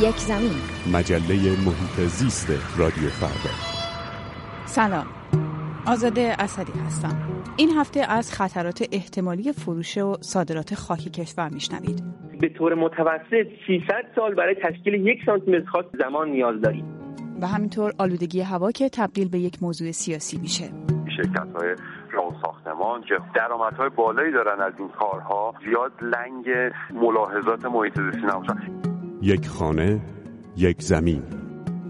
یک زمین. مجله محیط زیست رادیو فردا. سلام. آزاده اسدی هستم. این هفته از خطرات احتمالی فروش و صادرات خاک کشور میشنوید. به طور متوسط 300 سال برای تشکیل یک سانتی خاک زمان نیاز داریم. و همینطور آلودگی هوا که تبدیل به یک موضوع سیاسی میشه. شرکت های راه ساختمان که درآمدهای بالایی دارن از این کارها زیاد لنگ ملاحظات محیط زیستی نباشن. یک خانه یک زمین.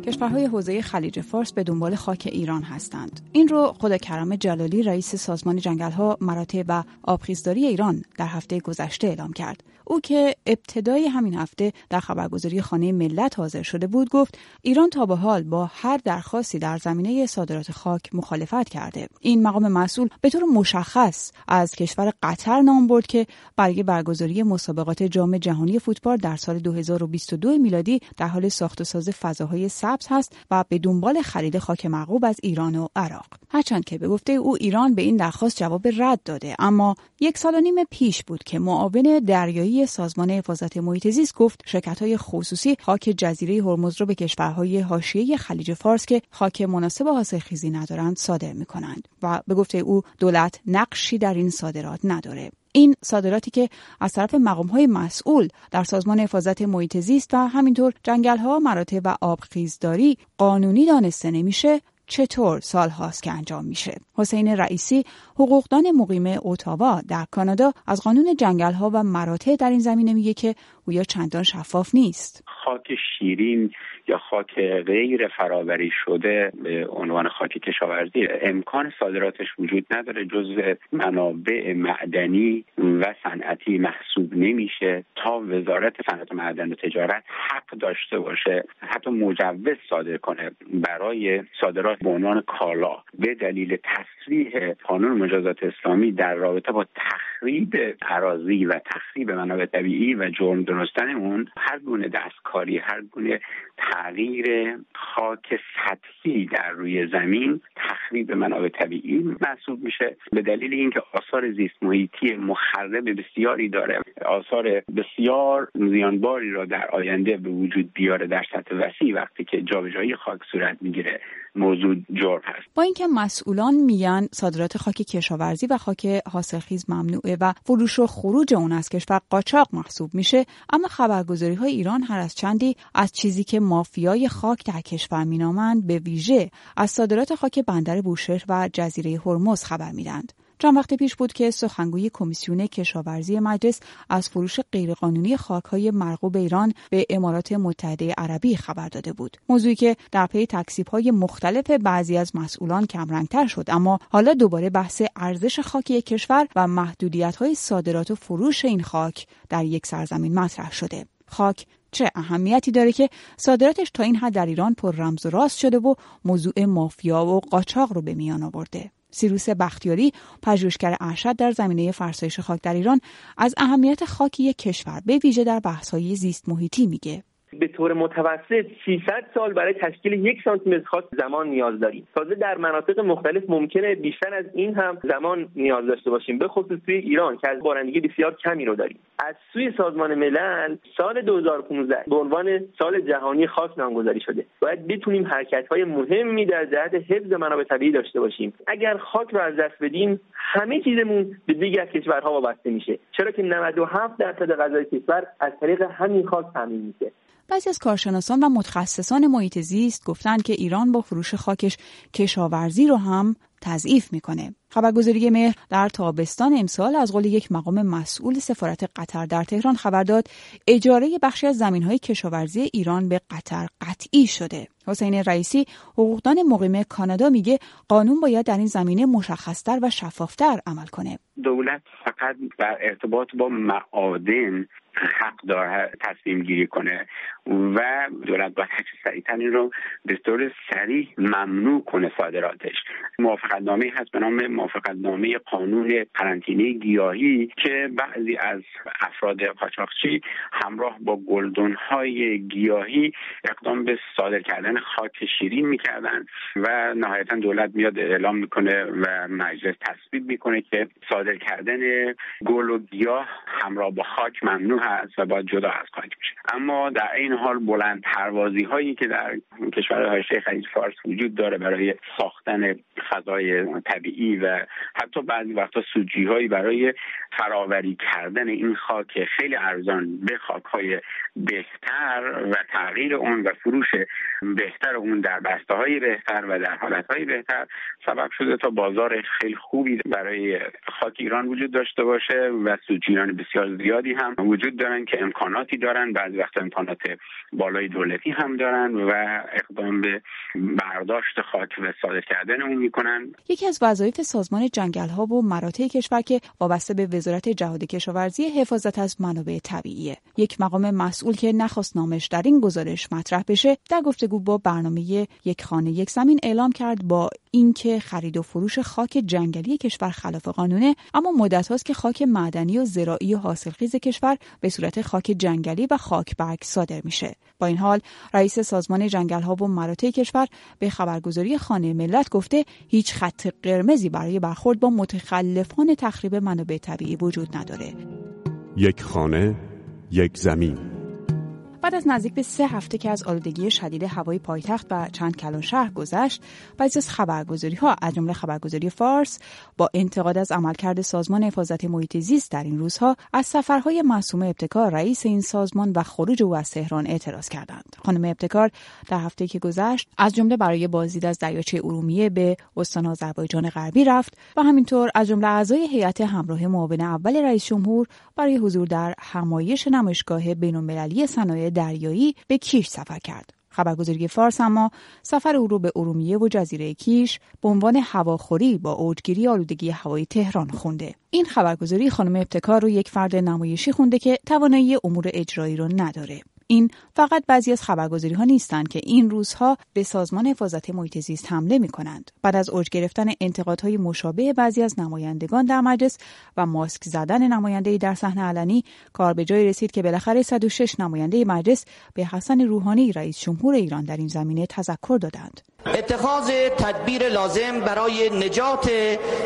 کشورهای حوزه خلیج فارس به دنبال خاک ایران هستند. این رو خدا کرم جلالی رئیس سازمان جنگلها مراتع و آبخیزداری ایران در هفته گذشته اعلام کرد. او که ابتدای همین هفته در خبرگزاری خانه ملت حاضر شده بود گفت ایران تا به حال با هر درخواستی در زمینه صادرات خاک مخالفت کرده این مقام مسئول به طور مشخص از کشور قطر نام برد که برای برگزاری مسابقات جام جهانی فوتبال در سال 2022 میلادی در حال ساخت و ساز فضاهای سبز هست و به دنبال خرید خاک مرغوب از ایران و عراق. هرچند که به گفته او ایران به این درخواست جواب رد داده اما یک سال و نیم پیش بود که معاون دریایی سازمان حفاظت محیط زیست گفت شرکت های خصوصی خاک جزیره هرمز را به کشورهای حاشیه خلیج فارس که خاک مناسب حاصلخیزی ندارند صادر می کنند و به گفته او دولت نقشی در این صادرات نداره. این صادراتی که از طرف مقام های مسئول در سازمان حفاظت محیط زیست و همینطور جنگل ها مراتع و آبخیزداری قانونی دانسته نمیشه چطور سال هاست که انجام میشه؟ حسین رئیسی حقوقدان مقیم اوتاوا در کانادا از قانون جنگل ها و مراتع در این زمینه میگه که گویا چندان شفاف نیست. خاک شیرین یا خاک غیر فرآوری شده به عنوان خاک کشاورزی امکان صادراتش وجود نداره جز منابع معدنی و صنعتی محسوب نمیشه. تا وزارت صنعت معدن و تجارت حق داشته باشه حتی مجوز صادر کنه برای صادرات به عنوان کالا. به دلیل تصریح قانون مجازات اسلامی در رابطه با تخریب اراضی و تخریب منابع طبیعی و جرم درستن اون هر گونه دستکاری هر گونه تغییر خاک سطحی در روی زمین تخریب منابع طبیعی محسوب میشه. به دلیل اینکه آثار زیست محیطی مخرب بسیاری داره. آثار بسیار زیانباری را در آینده به وجود بیاره در سطح وسیع وقتی که جابجایی خاک صورت می‌گیره. موضوع جرم هست. با اینکه مسئولان میگن صادرات خاک کشاورزی و خاک حاصلخیز ممنوعه و فروش و خروج اون از کشور قاچاق محسوب میشه اما خبرگزاری های ایران هر از چندی از چیزی که مافیای خاک در کشور مینامند به ویژه از صادرات خاک بندر بوشهر و جزیره هرمز خبر میدند چند وقت پیش بود که سخنگوی کمیسیون کشاورزی مجلس از فروش غیرقانونی خاکهای مرغوب ایران به امارات متحده عربی خبر داده بود. موضوعی که در پی های مختلف بعضی از مسئولان کمرنگتر شد اما حالا دوباره بحث ارزش خاک یک کشور و های صادرات و فروش این خاک در یک سرزمین مطرح شده. خاک چه اهمیتی داره که صادراتش تا این حد در ایران پر رمز و راست شده و موضوع مافیا و قاچاق رو به میان آورده؟ سیروس بختیاری پژوهشگر ارشد در زمینه فرسایش خاک در ایران از اهمیت خاک یک کشور به ویژه در بحث‌های زیست محیطی میگه. به طور متوسط 300 سال برای تشکیل یک سانتی متر خاک زمان نیاز داریم. تازه در مناطق مختلف ممکنه بیشتر از این هم زمان نیاز داشته باشیم. به خصوص توی ایران که از بارندگی بسیار کمی رو داریم. از سوی سازمان ملل سال 2015 به عنوان سال جهانی خاک نامگذاری شده. باید بتونیم حرکت های مهمی در جهت حفظ منابع طبیعی داشته باشیم. اگر خاک رو از دست بدیم همه چیزمون به دیگر کشورها وابسته میشه. چرا که 97 درصد غذای کشور از طریق همین خاک تامین میشه. بعضی از کارشناسان و متخصصان محیط زیست گفتند که ایران با فروش خاکش کشاورزی رو هم تضعیف می‌کنه. خبرگزاری مهر در تابستان امسال از قول یک مقام مسئول سفارت قطر در تهران خبر داد اجاره بخشی از های کشاورزی ایران به قطر قطعی شده. حسین رئیسی حقوقدان مقیم کانادا میگه قانون باید در این زمینه مشخصتر و شفافتر عمل کنه. دولت فقط بر ارتباط با معادن حق داره تصمیم گیری کنه. و دولت باید هرچه سریعتر این رو به طور سریع ممنوع کنه صادراتش. موافقت نامه هست به نام موافقت نامه قانون قرنطینه گیاهی که بعضی از افراد قاچاقچی همراه با گلدون های گیاهی اقدام به صادر کردن خاک شیرین می‌کردن و نهایتا دولت میاد اعلام می‌کنه و مجلس تصویب می‌کنه که صادر کردن گل و گیاه همراه با خاک ممنوع هست و باید جدا از خاک میشه. اما در این حال بلند پروازی هایی که در کشور حاشیه خلیج فارس وجود داره برای ساختن فضای طبیعی و حتی بعضی وقتا سوجی هایی برای فراوری کردن این خاک خیلی ارزان به خاک های بهتر و تغییر اون و فروش بهتر اون در بسته های بهتر و در حالت های بهتر سبب شده تا بازار خیلی خوبی برای خاک ایران وجود داشته باشه و سوجیان بسیار زیادی هم وجود دارن که امکاناتی دارن. بعضی وقتا امکانات بالای دولتی هم دارن و اقدام به برداشت خاک و صادر کردن اون می‌کنن. یکی از وظایف سازمان جنگل ها و مراتع کشور که وابسته به وزارت جهاد کشاورزی حفاظت از منابع طبیعیه. یک مقام مسئول که نخواست نامش در این گزارش مطرح بشه در گفتگو با برنامه یک خانه یک زمین اعلام کرد با اینکه خرید و فروش خاک جنگلی کشور خلاف قانونه اما مدت هاست که خاک معدنی و زراعی و حاصلخیز کشور به صورت خاک جنگلی و خاک برگ صادر میشه. با این حال رئیس سازمان جنگل ها و مراتع کشور به خبرگزاری خانه ملت گفته هیچ خط قرمزی برای برخورد با متخلفان تخریب منابع طبیعی وجود نداره. یک خانه یک زمین. بعد از نزدیک به سه هفته که از آلودگی شدید هوای پایتخت و چند کلان شهر گذشت بعضی از خبرگزاری ها از جمله خبرگزاری فارس با انتقاد از عملکرد سازمان حفاظت محیط زیست در این روزها از سفرهای معصوم ابتکار رئیس این سازمان و خروج او از تهران اعتراض کردند. خانم ابتکار در هفته که گذشت از جمله برای بازدید از دریاچه ارومیه به استان آذربایجان غربی رفت و همینطور از جمله اعضای هیئت همراه معاون اول رئیس جمهور برای حضور در همایش نمایشگاه بین‌المللی صنایع دریایی به کیش سفر کرد. خبرگزاری فارس اما سفر او رو به ارومیه و جزیره کیش به عنوان هواخوری با اوجگیری آلودگی هوای تهران خونده. این خبرگزاری خانم ابتکار رو یک فرد نمایشی خونده که توانایی امور اجرایی رو نداره. این فقط بعضی از خبرگزاری ها نیستند که این روزها به سازمان حفاظت محیط زیست حمله می کنند. بعد از اوج گرفتن انتقادهای مشابه بعضی از نمایندگان در مجلس و ماسک زدن نماینده در صحنه علنی کار به جای رسید که بالاخره 106 نماینده مجلس به حسن روحانی رئیس جمهور ایران در این زمینه تذکر دادند. اتخاذ تدبیر لازم برای نجات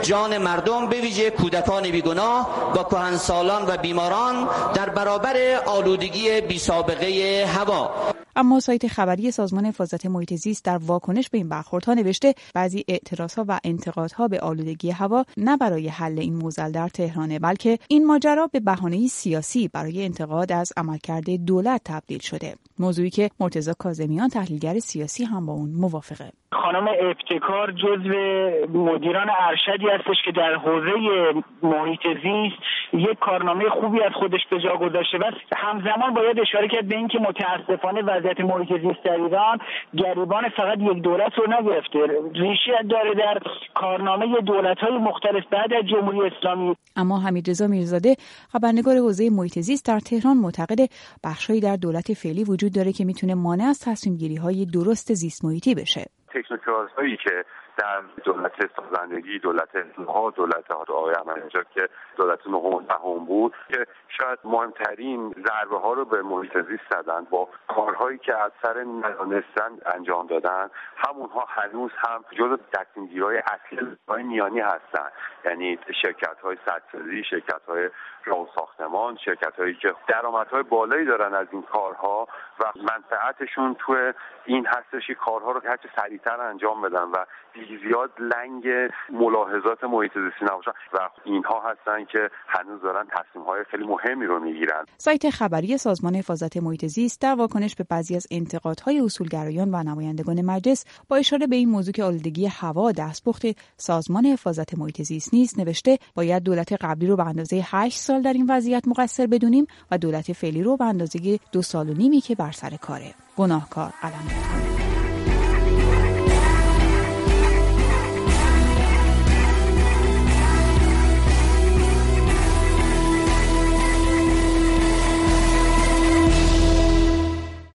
جان مردم به ویژه کودکان بیگناه و کهنسالان و بیماران در برابر آلودگی بی سابقه هوا. اما سایت خبری سازمان حفاظت محیط زیست در واکنش به این برخوردها نوشته بعضی اعتراضها و انتقادها به آلودگی هوا نه برای حل این موزل در تهرانه بلکه این ماجرا به بهانه سیاسی برای انتقاد از عملکرد دولت تبدیل شده. موضوعی که مرتضی کاظمیان تحلیلگر سیاسی هم با اون موافقه. خانم ابتکار جزو مدیران ارشدی هستش که در حوزه محیط زیست یک کارنامه خوبی از خودش به جا گذاشته و همزمان باید اشاره کرد به اینکه متاسفانه وضعیت محیط زیست در ایران گریبان فقط یک دولت رو نگرفته. ریشه داره در کارنامه دولت های مختلف بعد از جمهوری اسلامی. اما حمیدرضا میرزاده خبرنگار حوزه محیط زیست در تهران معتقد بخشهایی در دولت فعلی وجود داره که می‌تونه مانع از تصمیم گیری های درست زیست محیطی بشه. هایی که در دولت سازندگی دولت ها دولت آقای احمدی که دولت نهم بود که شاید مهمترین ضربه ها رو به محیط زیست زدن با کارهایی که از سر ندانستن انجام دادن. همونها هنوز هم جز تصمیمگیرهای اصلی های میانی هستن. یعنی شرکت های سدسازی شرکت های راه ساختمان شرکت هایی که درآمدهای بالایی دارن از این کارها و منفعتشون تو این هستش کارها رو هرچه سریعتر انجام بدن و زیاد لنگ ملاحظات محیط زیستی نباشن و اینها هستن که هنوز دارن تصمیم های خیلی مهمی رو می‌گیرن. سایت خبری سازمان حفاظت محیط زیست در واکنش به بعضی از انتقادهای اصولگرایان و نمایندگان مجلس با اشاره به این موضوع که آلودگی هوا دستپخت سازمان حفاظت محیط زیست نیست نوشته باید دولت قبلی رو به اندازه 8 سال در این وضعیت مقصر بدونیم و دولت فعلی رو به اندازه دو سال و نیمی که بر سر کاره. گناهکار قلم